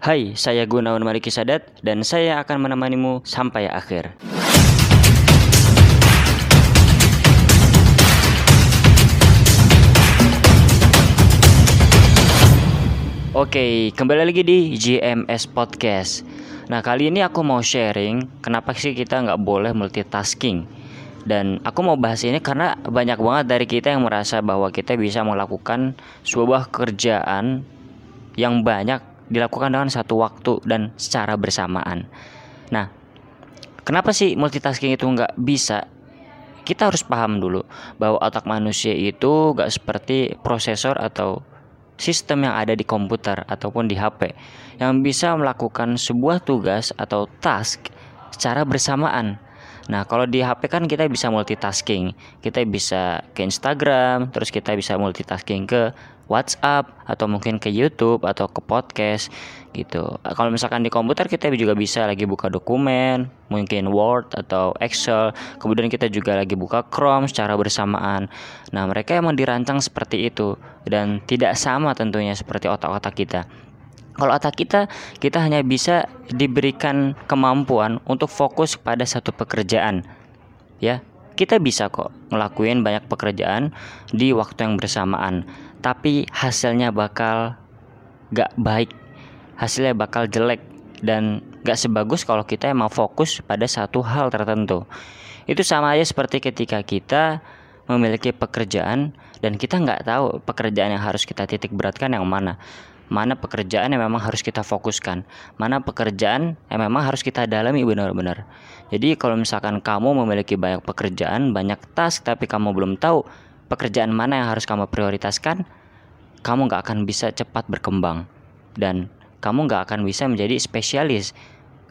Hai, saya Gunawan Mariki Sadat dan saya akan menemanimu sampai akhir. Oke, kembali lagi di GMS Podcast. Nah, kali ini aku mau sharing kenapa sih kita nggak boleh multitasking. Dan aku mau bahas ini karena banyak banget dari kita yang merasa bahwa kita bisa melakukan sebuah kerjaan yang banyak dilakukan dengan satu waktu dan secara bersamaan. Nah, kenapa sih multitasking itu nggak bisa? Kita harus paham dulu bahwa otak manusia itu nggak seperti prosesor atau sistem yang ada di komputer ataupun di HP yang bisa melakukan sebuah tugas atau task secara bersamaan. Nah, kalau di HP kan kita bisa multitasking. Kita bisa ke Instagram, terus kita bisa multitasking ke WhatsApp atau mungkin ke YouTube atau ke podcast gitu. Kalau misalkan di komputer kita juga bisa lagi buka dokumen, mungkin Word atau Excel. Kemudian kita juga lagi buka Chrome secara bersamaan. Nah, mereka emang dirancang seperti itu dan tidak sama tentunya seperti otak-otak kita. Kalau otak kita, kita hanya bisa diberikan kemampuan untuk fokus pada satu pekerjaan. Ya, kita bisa kok ngelakuin banyak pekerjaan di waktu yang bersamaan tapi hasilnya bakal gak baik hasilnya bakal jelek dan gak sebagus kalau kita emang fokus pada satu hal tertentu itu sama aja seperti ketika kita memiliki pekerjaan dan kita nggak tahu pekerjaan yang harus kita titik beratkan yang mana mana pekerjaan yang memang harus kita fokuskan mana pekerjaan yang memang harus kita dalami benar-benar jadi kalau misalkan kamu memiliki banyak pekerjaan banyak task tapi kamu belum tahu pekerjaan mana yang harus kamu prioritaskan, kamu nggak akan bisa cepat berkembang dan kamu nggak akan bisa menjadi spesialis.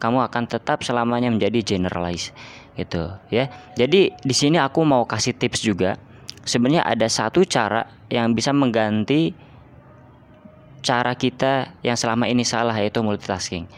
Kamu akan tetap selamanya menjadi generalis, gitu ya. Jadi di sini aku mau kasih tips juga. Sebenarnya ada satu cara yang bisa mengganti cara kita yang selama ini salah yaitu multitasking.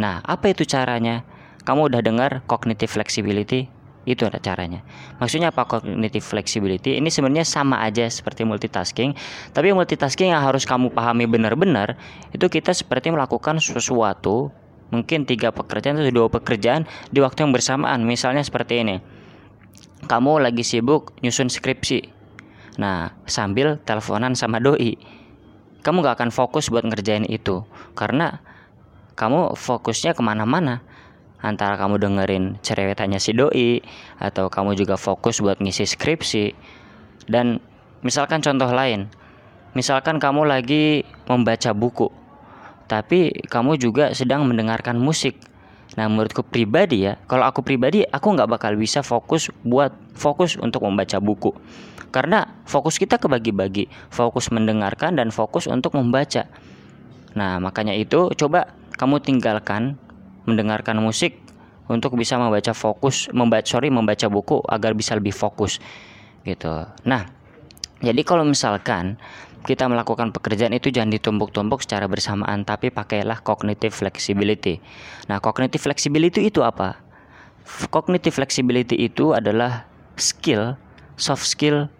Nah, apa itu caranya? Kamu udah dengar cognitive flexibility? Itu ada caranya. Maksudnya apa cognitive flexibility? Ini sebenarnya sama aja seperti multitasking, tapi multitasking yang harus kamu pahami benar-benar itu kita seperti melakukan sesuatu mungkin tiga pekerjaan atau dua pekerjaan di waktu yang bersamaan. Misalnya seperti ini. Kamu lagi sibuk nyusun skripsi. Nah, sambil teleponan sama doi. Kamu gak akan fokus buat ngerjain itu. Karena kamu fokusnya ke mana-mana. Antara kamu dengerin cerewetannya si doi atau kamu juga fokus buat ngisi skripsi. Dan misalkan contoh lain. Misalkan kamu lagi membaca buku tapi kamu juga sedang mendengarkan musik nah menurutku pribadi ya kalau aku pribadi aku nggak bakal bisa fokus buat fokus untuk membaca buku. Karena fokus kita kebagi-bagi fokus mendengarkan dan fokus untuk membaca. Nah makanya itu coba kamu tinggalkan mendengarkan musik untuk bisa membaca fokus membaca sorry membaca buku agar bisa lebih fokus gitu. Nah jadi kalau misalkan kita melakukan pekerjaan itu jangan ditumpuk-tumpuk secara bersamaan tapi pakailah cognitive flexibility. Nah, cognitive flexibility itu apa? Cognitive flexibility itu adalah skill, soft skill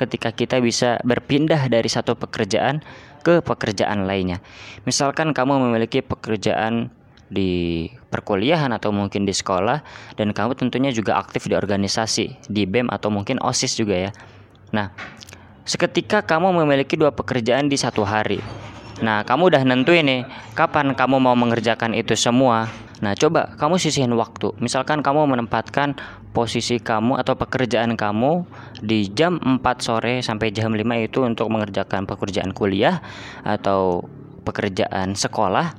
ketika kita bisa berpindah dari satu pekerjaan ke pekerjaan lainnya. Misalkan kamu memiliki pekerjaan di perkuliahan atau mungkin di sekolah dan kamu tentunya juga aktif di organisasi, di BEM atau mungkin OSIS juga ya. Nah, seketika kamu memiliki dua pekerjaan di satu hari. Nah, kamu udah nentuin nih kapan kamu mau mengerjakan itu semua. Nah, coba kamu sisihin waktu. Misalkan kamu menempatkan posisi kamu atau pekerjaan kamu di jam 4 sore sampai jam 5 itu untuk mengerjakan pekerjaan kuliah atau pekerjaan sekolah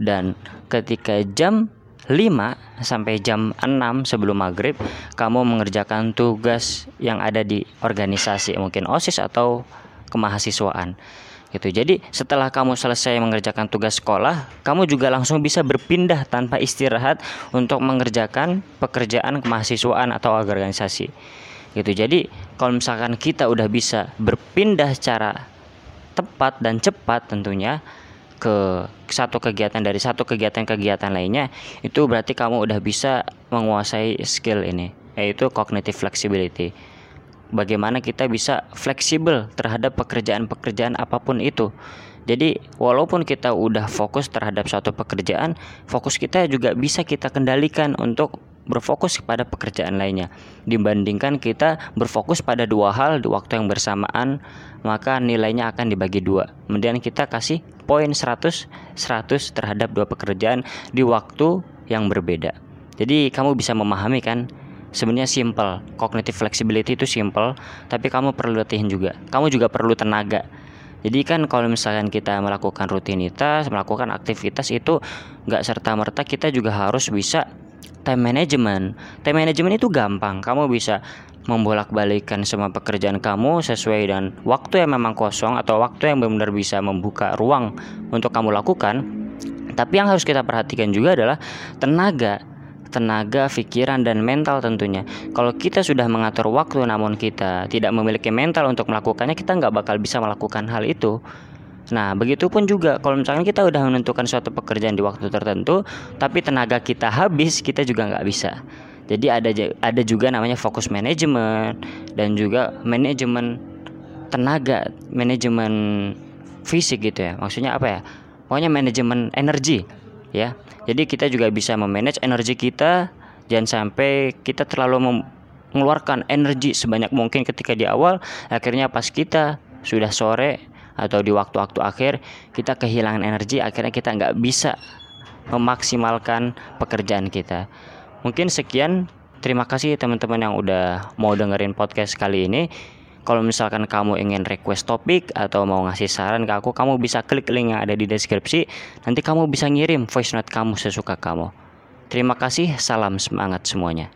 dan ketika jam 5 sampai jam 6 sebelum maghrib kamu mengerjakan tugas yang ada di organisasi mungkin OSIS atau kemahasiswaan gitu. Jadi setelah kamu selesai mengerjakan tugas sekolah, kamu juga langsung bisa berpindah tanpa istirahat untuk mengerjakan pekerjaan kemahasiswaan atau organisasi. Gitu. Jadi kalau misalkan kita udah bisa berpindah secara tepat dan cepat tentunya ke satu kegiatan dari satu kegiatan-kegiatan lainnya itu berarti kamu udah bisa menguasai skill ini yaitu cognitive flexibility. Bagaimana kita bisa fleksibel terhadap pekerjaan-pekerjaan apa pun itu. Jadi walaupun kita udah fokus terhadap suatu pekerjaan, fokus kita juga bisa kita kendalikan untuk berfokus kepada pekerjaan lainnya. Dibandingkan kita berfokus pada dua hal di waktu yang bersamaan maka nilainya akan dibagi dua. Kemudian kita kasih poin 100 100 terhadap dua pekerjaan di waktu yang berbeda. Jadi kamu bisa memahami kan sebenarnya simple. Cognitive flexibility itu simple tapi kamu perlu latihan juga. Kamu juga perlu tenaga. Jadi kan kalau misalkan kita melakukan rutinitas, melakukan aktivitas itu nggak serta merta kita juga harus bisa time management. Time management itu gampang. Kamu bisa membolak-balikan semua pekerjaan kamu sesuai dengan waktu yang memang kosong atau waktu yang benar-benar bisa membuka ruang untuk kamu lakukan. Tapi yang harus kita perhatikan juga adalah tenaga tenaga, pikiran, dan mental tentunya. Kalau kita sudah mengatur waktu namun kita tidak memiliki mental untuk melakukannya, kita nggak bakal bisa melakukan hal itu. Nah, begitupun juga kalau misalkan kita udah menentukan suatu pekerjaan di waktu tertentu, tapi tenaga kita habis, kita juga nggak bisa. Jadi ada ada juga namanya fokus manajemen dan juga manajemen tenaga, manajemen fisik gitu ya. Maksudnya apa ya? Pokoknya manajemen energi ya. Jadi kita juga bisa memanage energi kita jangan sampai kita terlalu mengeluarkan energi sebanyak mungkin ketika di awal akhirnya pas kita sudah sore atau di waktu-waktu akhir kita kehilangan energi akhirnya kita nggak bisa memaksimalkan pekerjaan kita mungkin sekian terima kasih teman-teman yang udah mau dengerin podcast kali ini kalau misalkan kamu ingin request topik atau mau ngasih saran ke aku, kamu bisa klik link yang ada di deskripsi. Nanti kamu bisa ngirim voice note kamu sesuka kamu. Terima kasih, salam semangat semuanya.